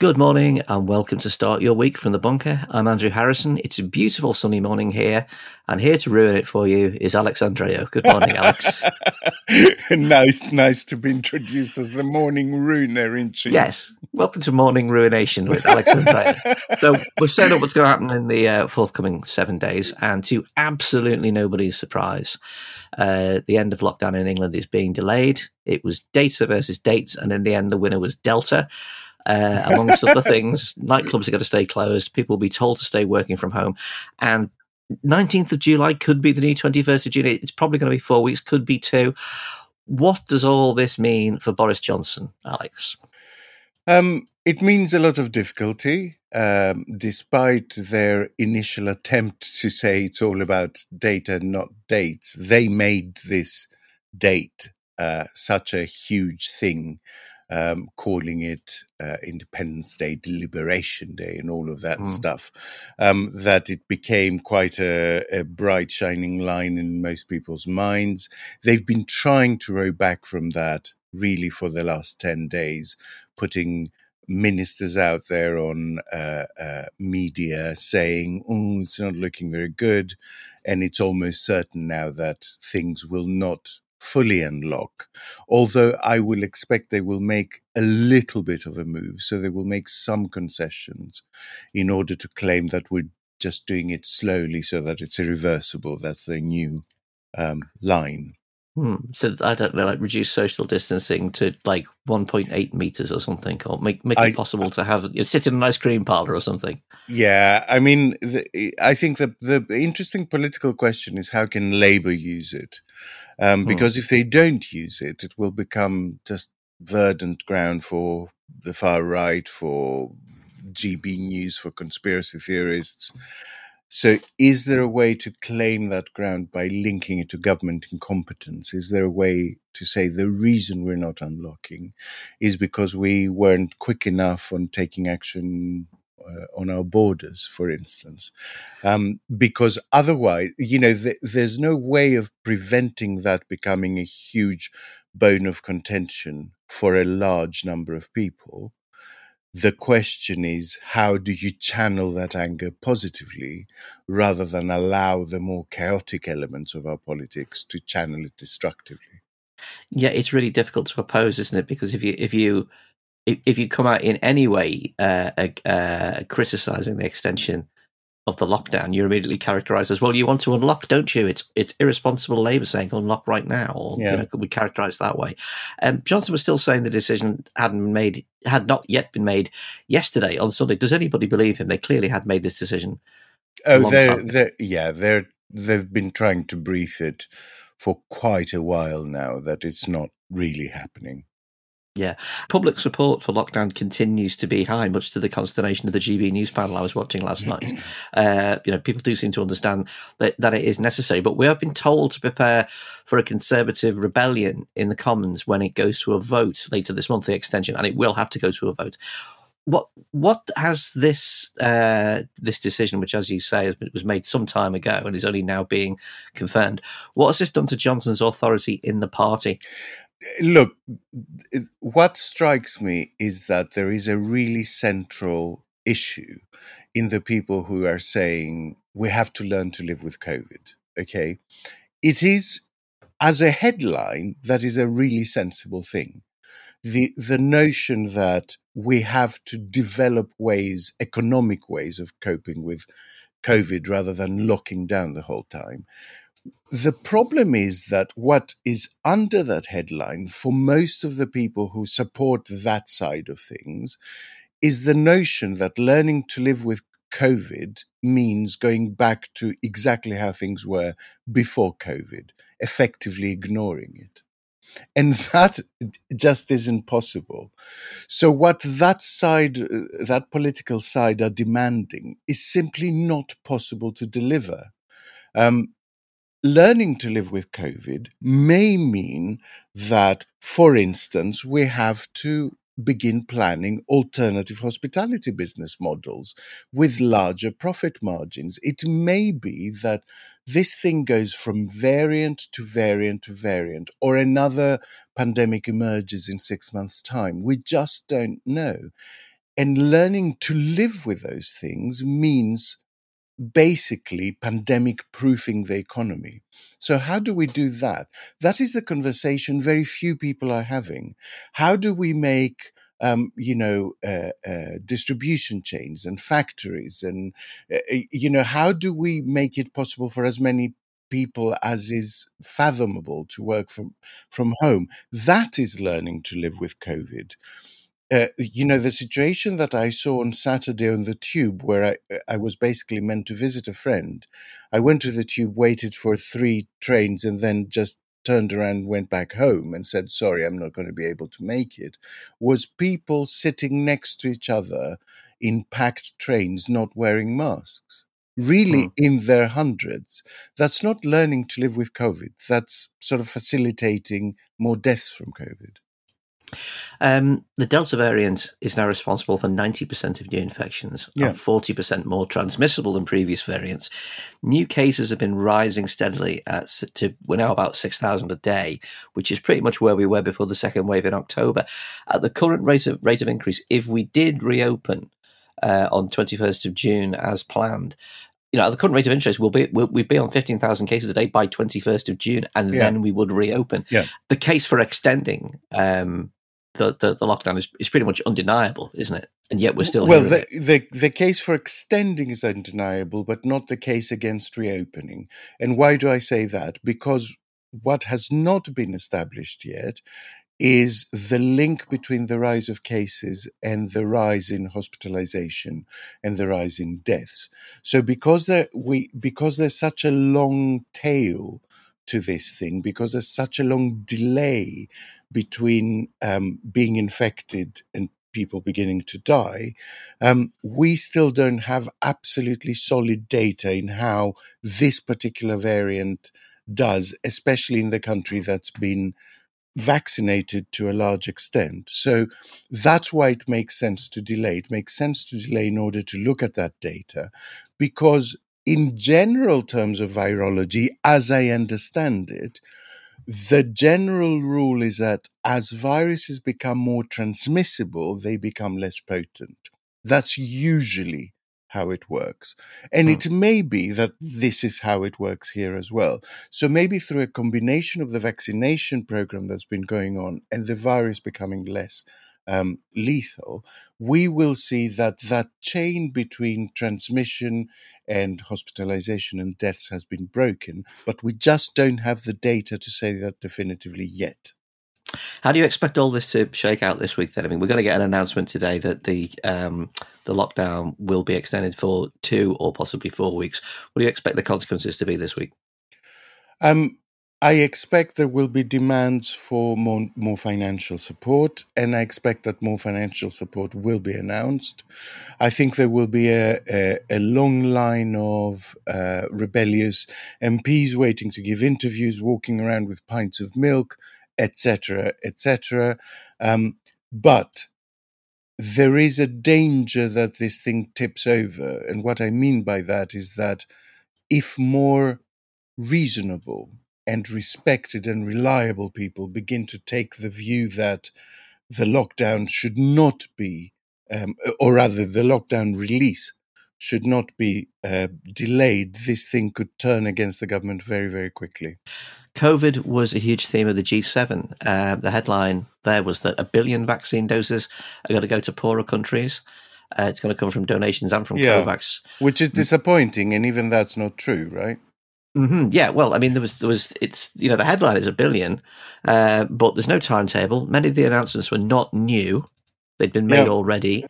Good morning and welcome to Start Your Week from the Bunker. I'm Andrew Harrison. It's a beautiful sunny morning here, and here to ruin it for you is Alex Andreou. Good morning, Alex. nice, nice to be introduced as the morning ruiner in chief. Yes, welcome to Morning Ruination with Alex Andreou. so we're setting up what's going to happen in the uh, forthcoming seven days, and to absolutely nobody's surprise, uh, the end of lockdown in England is being delayed. It was data versus dates, and in the end, the winner was Delta. Uh, amongst other things, nightclubs are going to stay closed. People will be told to stay working from home. And 19th of July could be the new 21st of June. It's probably going to be four weeks, could be two. What does all this mean for Boris Johnson, Alex? Um, it means a lot of difficulty, um, despite their initial attempt to say it's all about data, not dates. They made this date uh, such a huge thing um, calling it uh, Independence Day, Deliberation Day, and all of that mm. stuff, um, that it became quite a, a, bright, shining line in most people's minds. They've been trying to row back from that really for the last 10 days, putting ministers out there on uh, uh, media saying, oh, it's not looking very good. And it's almost certain now that things will not fully unlock. Although I will expect they will make a little bit of a move. So they will make some concessions in order to claim that we're just doing it slowly so that it's irreversible. That's their new um, line. Hmm. So I don't know, like reduce social distancing to like 1.8 meters or something, or make make it possible to have you know, sit in an ice cream parlor or something. Yeah, I mean, the, I think the the interesting political question is how can Labour use it? Um, hmm. Because if they don't use it, it will become just verdant ground for the far right, for GB news, for conspiracy theorists. So, is there a way to claim that ground by linking it to government incompetence? Is there a way to say the reason we're not unlocking is because we weren't quick enough on taking action uh, on our borders, for instance? Um, because otherwise, you know, th- there's no way of preventing that becoming a huge bone of contention for a large number of people the question is how do you channel that anger positively rather than allow the more chaotic elements of our politics to channel it destructively? Yeah it's really difficult to oppose isn't it? Because if you if you if you come out in any way uh, uh, criticizing the extension of the lockdown, you're immediately characterised as well. You want to unlock, don't you? It's it's irresponsible Labour saying unlock right now, or yeah. you know, could be characterised that way. Um, Johnson was still saying the decision hadn't been made, had not yet been made yesterday on Sunday. Does anybody believe him? They clearly had made this decision. Oh, they're, they're, yeah, they're they've been trying to brief it for quite a while now that it's not really happening. Yeah. Public support for lockdown continues to be high, much to the consternation of the GB News panel I was watching last night. Uh, you know, people do seem to understand that, that it is necessary, but we have been told to prepare for a Conservative rebellion in the Commons when it goes to a vote later this month, the extension, and it will have to go to a vote. What what has this uh, this decision, which, as you say, was made some time ago and is only now being confirmed, what has this done to Johnson's authority in the party? Look, what strikes me is that there is a really central issue in the people who are saying we have to learn to live with COVID. Okay. It is, as a headline, that is a really sensible thing. The, the notion that we have to develop ways, economic ways of coping with COVID rather than locking down the whole time the problem is that what is under that headline for most of the people who support that side of things is the notion that learning to live with COVID means going back to exactly how things were before COVID, effectively ignoring it. And that just isn't possible. So, what that side, that political side, are demanding is simply not possible to deliver. Um, learning to live with COVID may mean that, for instance, we have to begin planning alternative hospitality business models with larger profit margins. It may be that this thing goes from variant to variant to variant, or another pandemic emerges in six months' time. We just don't know. And learning to live with those things means basically pandemic proofing the economy. So, how do we do that? That is the conversation very few people are having. How do we make um, you know, uh, uh, distribution chains and factories, and uh, uh, you know, how do we make it possible for as many people as is fathomable to work from from home? That is learning to live with COVID uh, you know, the situation that I saw on Saturday on the tube, where I, I was basically meant to visit a friend. I went to the tube, waited for three trains, and then just turned around went back home and said, Sorry, I'm not going to be able to make it. Was people sitting next to each other in packed trains not wearing masks? Really hmm. in their hundreds. That's not learning to live with COVID. That's sort of facilitating more deaths from COVID. Um, the Delta variant is now responsible for 90% of new infections yeah. and 40% more transmissible than previous variants. New cases have been rising steadily at, to we're now about 6,000 a day, which is pretty much where we were before the second wave in October. At the current rate of, rate of increase, if we did reopen uh, on 21st of June as planned, you know, at the current rate of interest, we'll be we'll, we'd be on fifteen thousand cases a day by twenty first of June, and yeah. then we would reopen. Yeah. The case for extending um, the, the, the lockdown is, is pretty much undeniable, isn't it? And yet we're still well. The, the the case for extending is undeniable, but not the case against reopening. And why do I say that? Because what has not been established yet is the link between the rise of cases and the rise in hospitalization and the rise in deaths. So because there we because there's such a long tail to this thing because there's such a long delay between um, being infected and people beginning to die, um, we still don't have absolutely solid data in how this particular variant does, especially in the country that's been vaccinated to a large extent. So that's why it makes sense to delay. It makes sense to delay in order to look at that data because in general terms of virology, as I understand it, the general rule is that as viruses become more transmissible, they become less potent. That's usually how it works. And hmm. it may be that this is how it works here as well. So maybe through a combination of the vaccination program that's been going on and the virus becoming less um, lethal, we will see that that chain between transmission and hospitalization and deaths has been broken, but we just don't have the data to say that definitively yet. How do you expect all this to shake out this week? Then, I mean, we're going to get an announcement today that the um, the lockdown will be extended for two or possibly four weeks. What do you expect the consequences to be this week? Um, I expect there will be demands for more, more financial support, and I expect that more financial support will be announced. I think there will be a, a, a long line of uh, rebellious MPs waiting to give interviews, walking around with pints of milk, etc., etc. Um, but there is a danger that this thing tips over, and what I mean by that is that if more reasonable and respected and reliable people begin to take the view that the lockdown should not be, um, or rather, the lockdown release should not be uh, delayed, this thing could turn against the government very, very quickly. COVID was a huge theme of the G7. Uh, the headline there was that a billion vaccine doses are going to go to poorer countries. Uh, it's going to come from donations and from yeah, COVAX, which is disappointing, and even that's not true, right? Mm-hmm. Yeah, well, I mean, there was there was it's you know the headline is a billion, uh, but there's no timetable. Many of the announcements were not new; they'd been made yeah. already.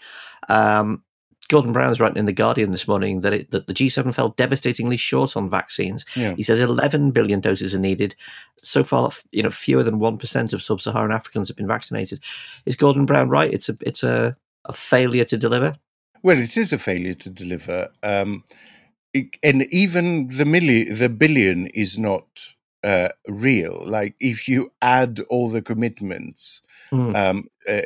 Um, Gordon Brown's writing in the Guardian this morning that it, that the G7 fell devastatingly short on vaccines. Yeah. He says 11 billion doses are needed. So far, you know, fewer than one percent of sub-Saharan Africans have been vaccinated. Is Gordon Brown right? It's a it's a, a failure to deliver. Well, it is a failure to deliver. Um, and even the million, the billion is not uh, real. Like if you add all the commitments mm. um, uh,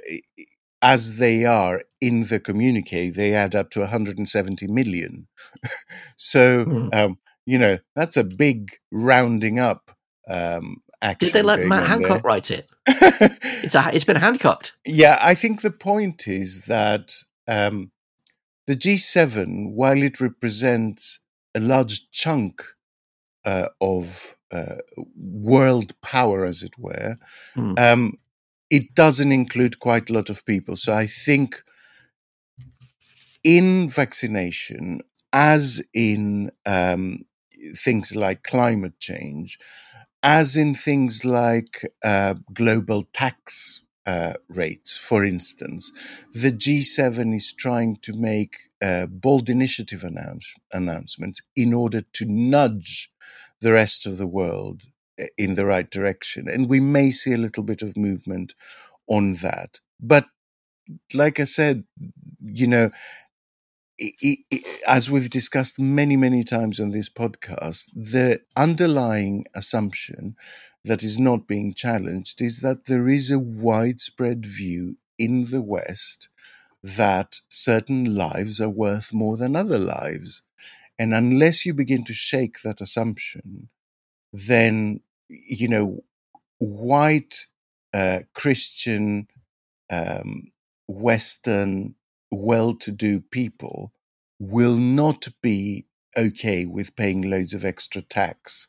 as they are in the communique, they add up to 170 million. so mm. um, you know that's a big rounding up. Um, Did they let Matt Hancock there. write it? it's a, it's been Hancocked. Yeah, I think the point is that um, the G7, while it represents a large chunk uh, of uh, world power, as it were, Mm. um, it doesn't include quite a lot of people. So I think in vaccination, as in um, things like climate change, as in things like uh, global tax uh, rates, for instance, the G7 is trying to make uh, bold initiative announce- announcements in order to nudge the rest of the world uh, in the right direction. And we may see a little bit of movement on that. But like I said, you know, as we've discussed many, many times on this podcast, the underlying assumption that is not being challenged is that there is a widespread view in the West that certain lives are worth more than other lives. And unless you begin to shake that assumption, then, you know, white uh, Christian, um, Western, well to do people will not be okay with paying loads of extra tax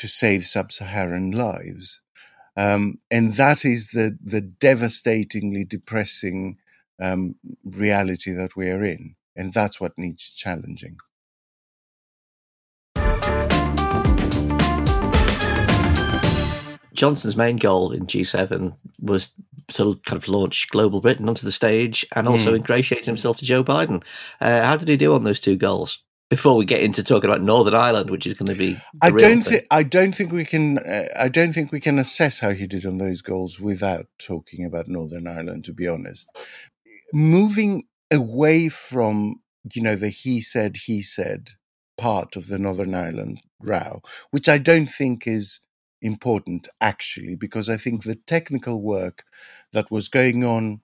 to save sub Saharan lives. Um, and that is the, the devastatingly depressing um, reality that we are in. And that's what needs challenging. Johnson's main goal in G7 was to kind of launch global Britain onto the stage and also Mm. ingratiate himself to Joe Biden. Uh, how did he do on those two goals? Before we get into talking about Northern Ireland, which is going to be I don't think I don't think we can uh, I don't think we can assess how he did on those goals without talking about Northern Ireland. To be honest, moving away from you know the he said he said part of the Northern Ireland row, which I don't think is important actually, because I think the technical work that was going on,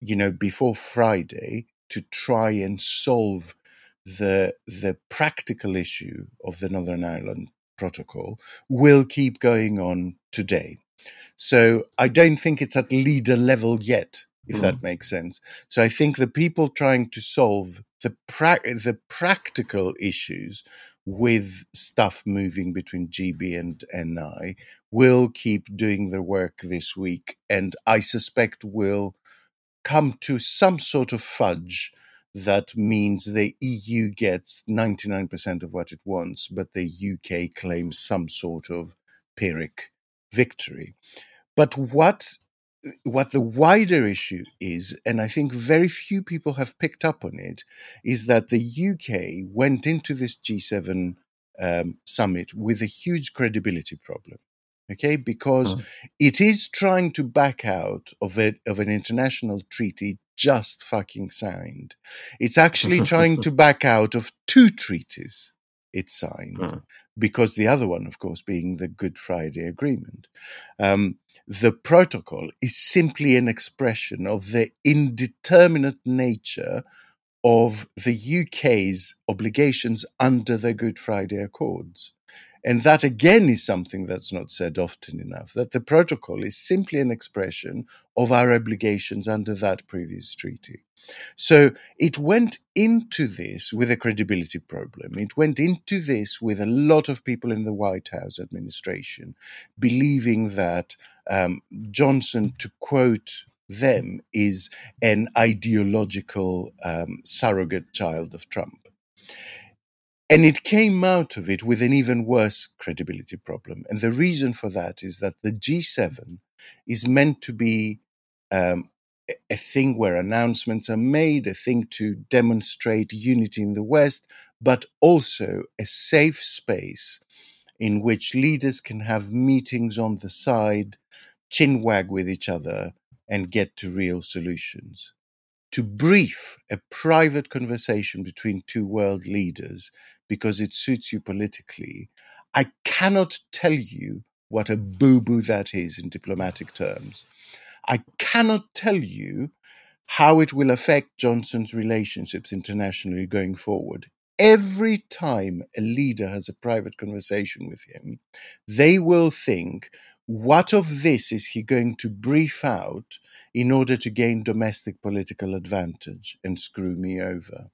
you know, before Friday to try and solve the the practical issue of the Northern Ireland Protocol will keep going on today. So I don't think it's at leader level yet, if Mm. that makes sense. So I think the people trying to solve the pra- the practical issues with stuff moving between GB and NI will keep doing their work this week, and I suspect will come to some sort of fudge that means the EU gets 99% of what it wants, but the UK claims some sort of Pyrrhic victory. But what what the wider issue is, and I think very few people have picked up on it, is that the UK went into this G7 um, summit with a huge credibility problem. Okay, because Mm. it is trying to back out of it of an international treaty just fucking signed. It's actually trying to back out of two treaties it signed Mm. because the other one, of course, being the Good Friday Agreement. Um, the protocol is simply an expression of the indeterminate nature of the UK's obligations under the Good Friday Accords. And that again is something that's not said often enough that the protocol is simply an expression of our obligations under that previous treaty. So it went into this with a credibility problem. It went into this with a lot of people in the White House administration believing that um, Johnson, to quote them, is an ideological um, surrogate child of Trump. And it came out of it with an even worse credibility problem. And the reason for that is that the G7 is meant to be um, a- thing where announcements are made, a thing to demonstrate unity in the West, but also a safe space in which leaders can have meetings on the side, chinwag with each other, and get to real solutions to brief a private conversation between two world leaders because it suits you politically, I cannot tell you what a boo boo that is in diplomatic terms. I cannot tell you how it will affect Johnson's relationships internationally going forward. Every time a leader has a private conversation with him, they will think what of this is he going to brief out in order to gain domestic political advantage and screw me over?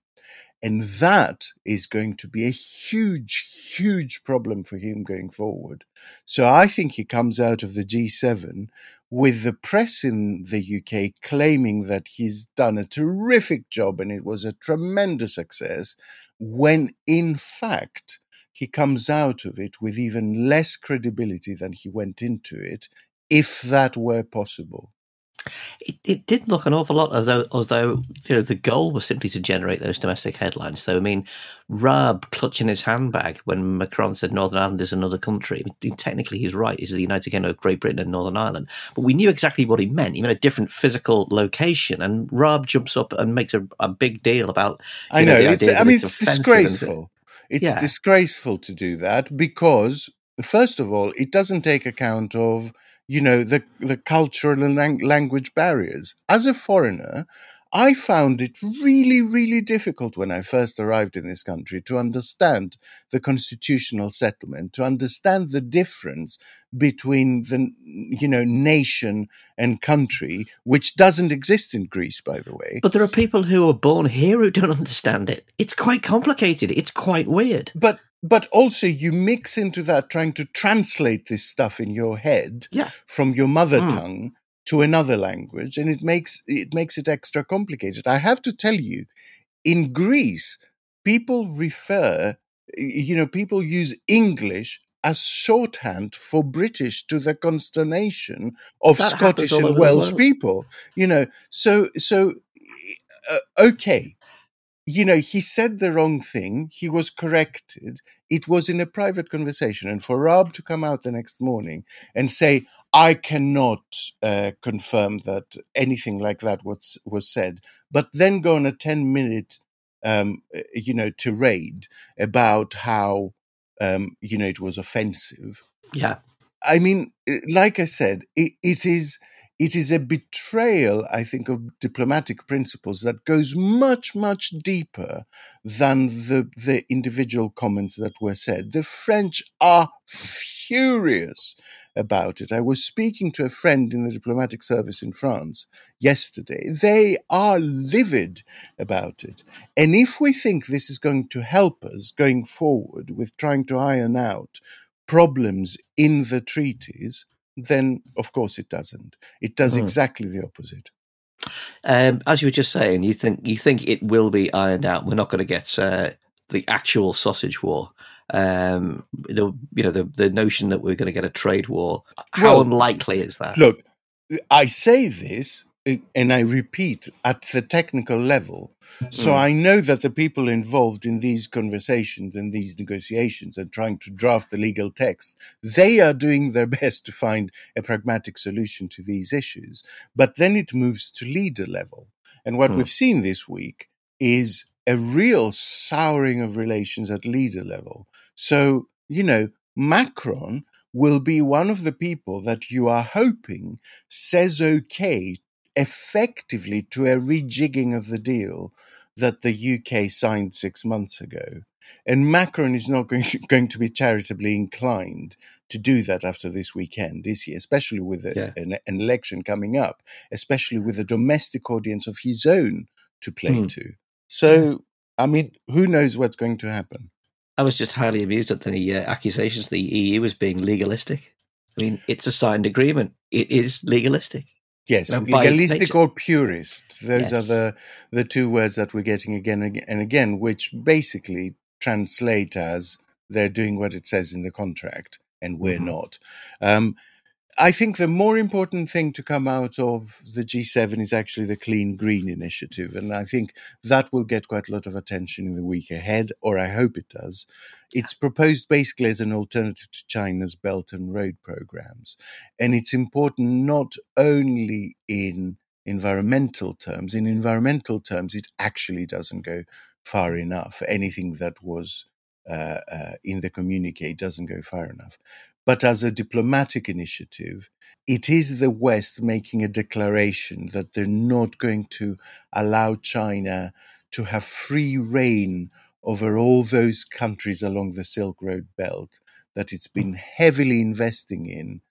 And that is going to be a huge, huge problem for him going forward. So I think he comes out of the G7 with the press in the UK claiming that he's done a terrific job and it was a tremendous success, when in fact, he comes out of it with even less credibility than he went into it, if that were possible. It, it did look an awful lot as though, although you know the goal was simply to generate those domestic headlines. So I mean, Raab clutching his handbag when Macron said Northern Ireland is another country. I mean, technically, he's right. It's the United Kingdom of Great Britain and Northern Ireland. But we knew exactly what he meant. He meant a different physical location. And Raab jumps up and makes a, a big deal about. I know. know I mean, it's, it's disgraceful. It's yeah. disgraceful to do that because, first of all, it doesn't take account of you know the the cultural and lang- language barriers. As a foreigner, I found it really, really difficult when I first arrived in this country to understand the constitutional settlement, to understand the difference between the, you know, nation and country, which doesn't exist in Greece, by the way. But there are people who are born here who don't understand it. It's quite complicated. It's quite weird. But but also you mix into that trying to translate this stuff in your head yeah. from your mother mm. tongue to another language and it makes it makes it extra complicated i have to tell you in greece people refer you know people use english as shorthand for british to the consternation of that scottish and welsh people you know so so uh, okay you know, he said the wrong thing. He was corrected. It was in a private conversation. And for Raab to come out the next morning and say, I cannot uh, confirm that anything like that was was said. But then go on a ten minute, um, uh, you know, tirade about how um, you know it was offensive. Yeah, I mean, uh, like I said, it, it is it is a betrayal, I think, of diplomatic principles that goes much, much deeper than the, the individual comments that were said. The French are furious about it. I was speaking to a friend in the diplomatic service in France yesterday. They are livid about it. And if we think this is going to help us going forward with trying to iron out problems in the treaties, then of course it doesn't. It does mm. exactly the opposite. Um, as you were just saying, you think you think it will be ironed out. We're not going to get uh, the actual sausage war. Um, the you know the the notion that we're going to get a trade war. How well, unlikely is that? Look, I say this and I repeat, at the technical level. So mm. I know that the people involved in these conversations and these negotiations and trying to draft the legal text, they are doing their best to find a pragmatic solution to these issues. But then it moves to leader level. And what mm. we've seen this week is a real souring of relations at leader level. So, you know, Macron will be one of the people that you are hoping says okay effectively to a rejigging of the deal that the UK signed six months ago. And Macron is not going to, going to be charitably inclined to do that after this weekend, is he? Especially with a, yeah. an, an, election coming up, especially with a domestic audience of his own to play mm. to. So, I mean, who knows what's going to happen? I was just highly amused at the uh, accusations the EU was being legalistic. I mean, it's a signed agreement. It is legalistic. Yes, legalistic or purist. Those yes. are the the two words that we're getting again and again, which basically translate as they're doing what it says in the contract, and we're mm-hmm. not. Um, I think the more important thing to come out of the G7 is actually the Clean Green Initiative. And I think that will get quite a lot of attention in the week ahead, or I hope it does. It's proposed basically as an alternative to China's Belt and Road programs. And it's important not only in environmental terms, in environmental terms, it actually doesn't go far enough. Anything that was uh, uh, in the communique doesn't go far enough. But as a diplomatic initiative, it is the West making a declaration that they're not going to allow China to have free reign over all those countries along the Silk Road belt that it's been heavily investing in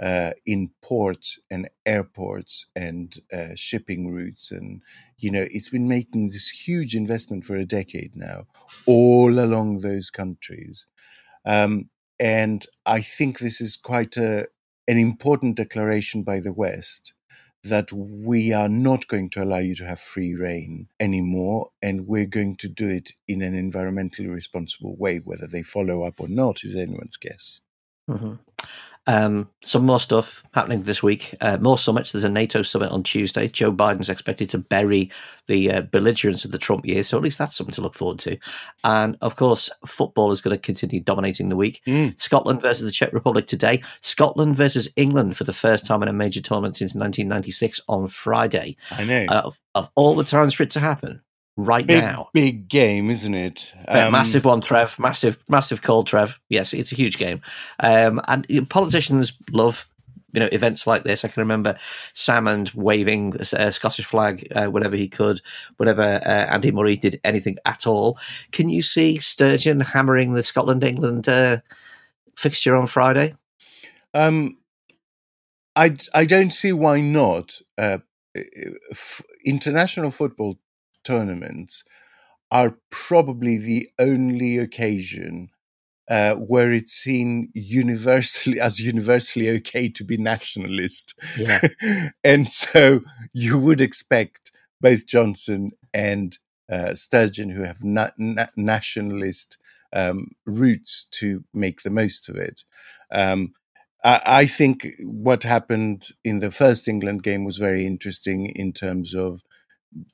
uh, in ports and airports and uh, shipping routes. And, you know, it's been making this huge investment for a decade now, all along those countries. Um, and I think this is quite a, an important declaration by the West that we are not going to allow you to have free reign anymore, and we're going to do it in an environmentally responsible way. Whether they follow up or not is anyone's guess. Mm-hmm. Um, some more stuff happening this week. Uh, more summits. There's a NATO summit on Tuesday. Joe Biden's expected to bury the uh, belligerence of the Trump years, so at least that's something to look forward to. And of course, football is going to continue dominating the week. Mm. Scotland versus the Czech Republic today. Scotland versus England for the first time in a major tournament since 1996 on Friday. I know. Uh, of, of all the times for it to happen, right big, now. Big game, isn't it? Um, massive one, Trev. Massive, massive call, Trev. Yes, it's a huge game. Um, and politicians love. You know events like this. I can remember Salmond waving a Scottish flag uh, whenever he could, whenever uh, Andy Murray did anything at all. Can you see Sturgeon hammering the Scotland England uh, fixture on Friday? Um, I I don't see why not. Uh, f- international football tournaments are probably the only occasion uh, where it's seen universally as universally okay to be nationalist. Yeah. and so you would expect both Johnson and uh, Sturgeon, who have na- na- nationalist um, roots, to make the most of it. Um, I, I think what happened in the first England game was very interesting in terms of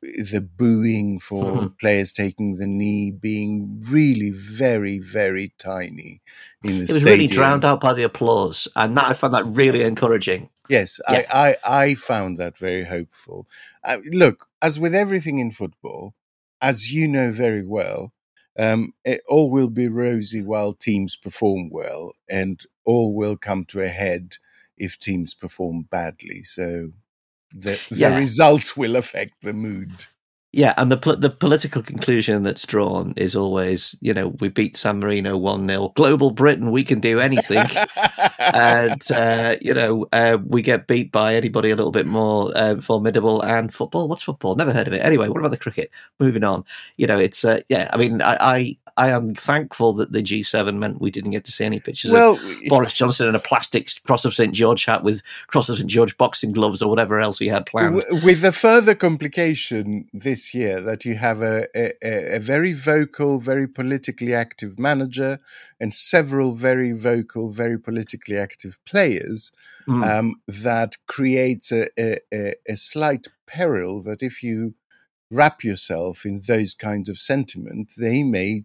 the booing for mm-hmm. players taking the knee being really very very tiny in the it was stadium. really drowned out by the applause and that i found that really encouraging yes yeah. I, I, I found that very hopeful uh, look as with everything in football as you know very well um, it all will be rosy while teams perform well and all will come to a head if teams perform badly so the, yeah. the results will affect the mood. Yeah, and the the political conclusion that's drawn is always, you know, we beat San Marino one 0 Global Britain, we can do anything, and uh, you know, uh, we get beat by anybody a little bit more uh, formidable. And football, what's football? Never heard of it. Anyway, what about the cricket? Moving on. You know, it's uh, yeah. I mean, I, I I am thankful that the G7 meant we didn't get to see any pictures well, of Boris Johnson in a plastic Cross of St George hat with Cross of St George boxing gloves or whatever else he had planned. With the further complication this year that you have a, a, a very vocal, very politically active manager and several very vocal, very politically active players, mm. um, that creates a, a, a slight peril that if you wrap yourself in those kinds of sentiment, they may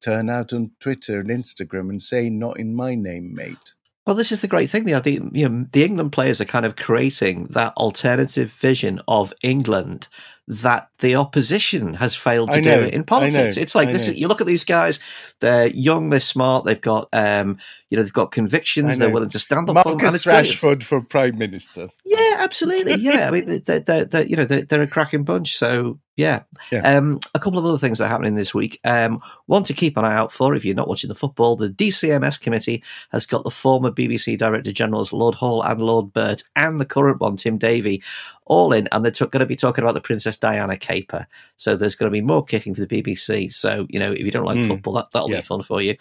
turn out on Twitter and Instagram and say, "Not in my name, mate." Well, this is the great thing. The, the, you know, the England players are kind of creating that alternative vision of England that the opposition has failed to do it in politics. It's like this. Is, you look at these guys; they're young, they're smart, they've got um, you know, they've got convictions. They're willing to stand up. Marcus for them, Rashford for prime minister. Yeah, absolutely. Yeah, I mean, they're, they're, they're you know they're, they're, a cracking bunch. So yeah. yeah. Um, a couple of other things that are happening this week. Um, one to keep an eye out for if you're not watching the football. The DCMS committee has got the former BBC Director Generals Lord Hall and Lord Birt and the current one Tim Davie all in, and they're t- going to be talking about the Princess Diana caper. So there's going to be more kicking for the BBC. So you know if you don't like mm. football, that that'll yeah. be fun for you.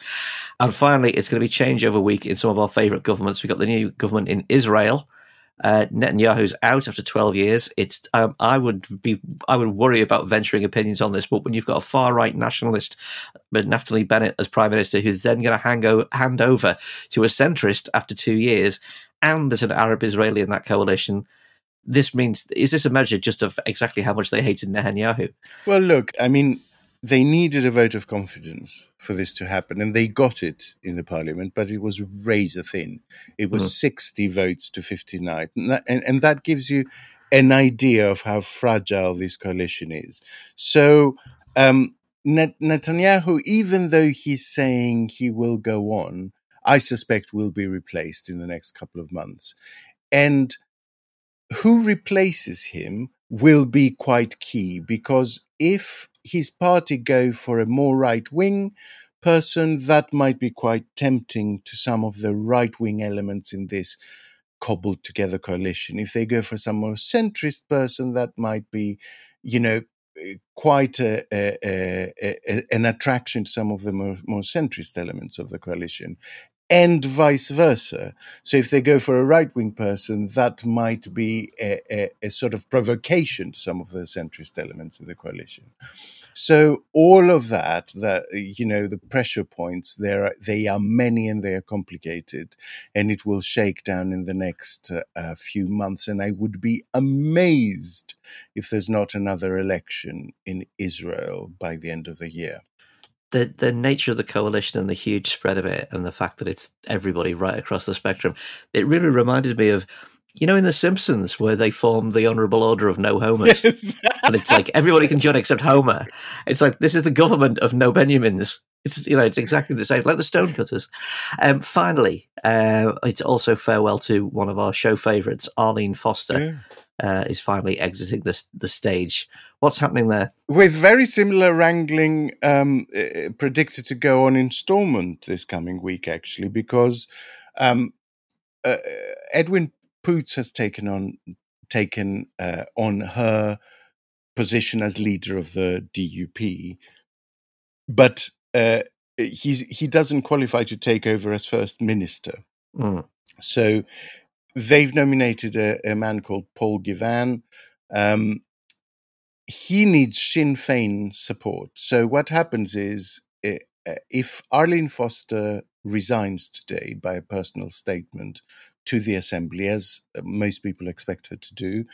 And finally, it's going to be changeover week in some of our favourite governments. We've got the new government in Israel. Uh, Netanyahu's out after 12 years. It's um, I would be I would worry about venturing opinions on this, but when you've got a far right nationalist, Naftali Bennett as prime minister, who's then going to hand, hand over to a centrist after two years, and there's an Arab Israeli in that coalition. This means is this a measure just of exactly how much they hated Netanyahu? Well, look, I mean, they needed a vote of confidence for this to happen, and they got it in the parliament, but it was razor thin. It was mm. 60 votes to 59. And that, and, and that gives you an idea of how fragile this coalition is. So, um, Netanyahu, even though he's saying he will go on, I suspect will be replaced in the next couple of months. And who replaces him will be quite key because if his party go for a more right wing person, that might be quite tempting to some of the right wing elements in this cobbled together coalition. If they go for some more centrist person, that might be, you know, eh, quite a, a, a, an attraction to some of the more, more centrist elements of the coalition and vice versa. So if they go for a right wing person, that might be a, a, a, sort of provocation to some of the centrist elements of the coalition. So all of that, that you know, the pressure points there, are, they are many and they are complicated, and it will shake down in the next uh, few months. And I would be amazed if there's not another election in Israel by the end of the year the the nature of the coalition and the huge spread of it, and the fact that it's everybody right across the spectrum, it really reminded me of. You know, in The Simpsons, where they form the Honourable Order of No Homers, yes. and it's like everybody can join except Homer. It's like this is the government of no Benjamins. It's you know, it's exactly the same, like the Stonecutters. Um, finally, uh, it's also farewell to one of our show favourites, Arlene Foster. Yeah uh, is finally exiting the the stage. What's happening there? With very similar wrangling um, uh, predicted to go on in Stormont this coming week, actually, because um, uh, Edwin Poots has taken on taken uh, on her position as leader of the DUP, but uh, he's he doesn't qualify to take over as first minister. Mm. So they've nominated a, a, man called Paul Givan. Um, he needs Sinn Féin support. So what happens is eh, eh, if Arlene Foster resigns today by a personal statement to the assembly, as uh, most people expect her to do,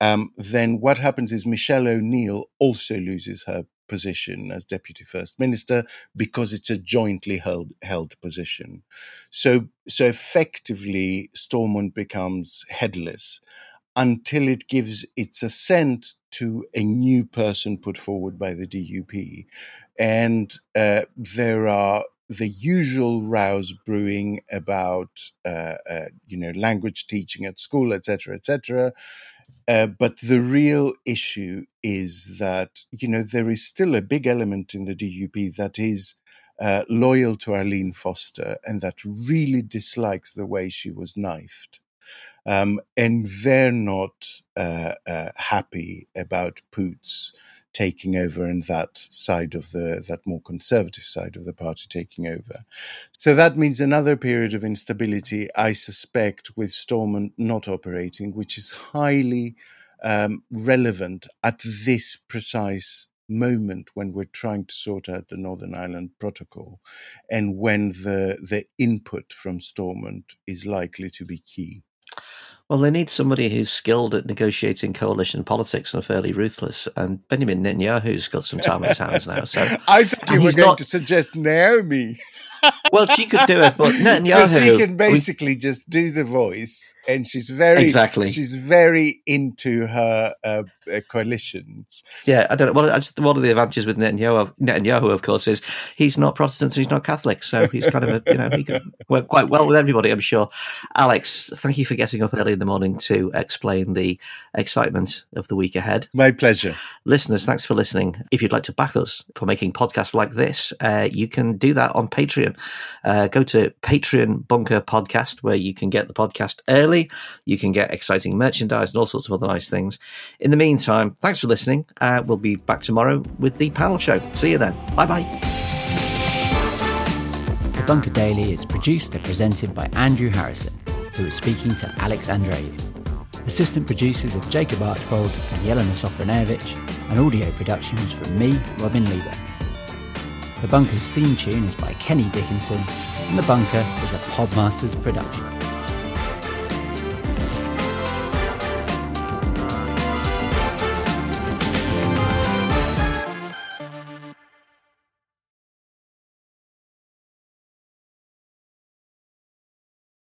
um, then what happens is Michelle O'Neill also loses her position as deputy first minister because it's a jointly held held position. So so effectively, Stormont becomes headless until it gives its assent to a new person put forward by the DUP, and uh, there are the usual rows brewing about uh, uh, you know language teaching at school, etc., etc. Uh, but the real issue is that you know there is still a big element in the DUP that is uh, loyal to Arlene Foster and that really dislikes the way she was knifed. Um, and they're not uh, uh happy about Poots taking over and that side of the that more conservative side of the party taking over. So that means another period of instability, I suspect, with Stormont not operating, which is highly um, relevant at this precise moment when we're trying to sort out the Northern Ireland Protocol and when the the input from Stormont is likely to be key. Well, they need somebody who's skilled at negotiating coalition politics and fairly ruthless. And Benjamin Netanyahu's got some time on his hands now. So I thought you were going not... to suggest Naomi well, she could do it, but Netanyahu. she can basically we, just do the voice, and she's very exactly. She's very into her uh, uh, coalitions. Yeah, I don't know. Well, I just one of the advantages with Netanyahu, Netanyahu, of course, is he's not Protestant and he's not Catholic, so he's kind of a you know he can work quite well with everybody. I'm sure. Alex, thank you for getting up early in the morning to explain the excitement of the week ahead. My pleasure, listeners. Thanks for listening. If you'd like to back us for making podcasts like this, uh, you can do that on Patreon. Uh, go to Patreon Bunker Podcast, where you can get the podcast early. You can get exciting merchandise and all sorts of other nice things. In the meantime, thanks for listening. Uh, we'll be back tomorrow with the panel show. See you then. Bye bye. The Bunker Daily is produced and presented by Andrew Harrison, who is speaking to Alex Andreou. Assistant producers are Jacob Archbold and Jelena Sofronijevic, and audio production from me, Robin Leeburn. The Bunker's theme tune is by Kenny Dickinson, and The Bunker is a Podmasters production.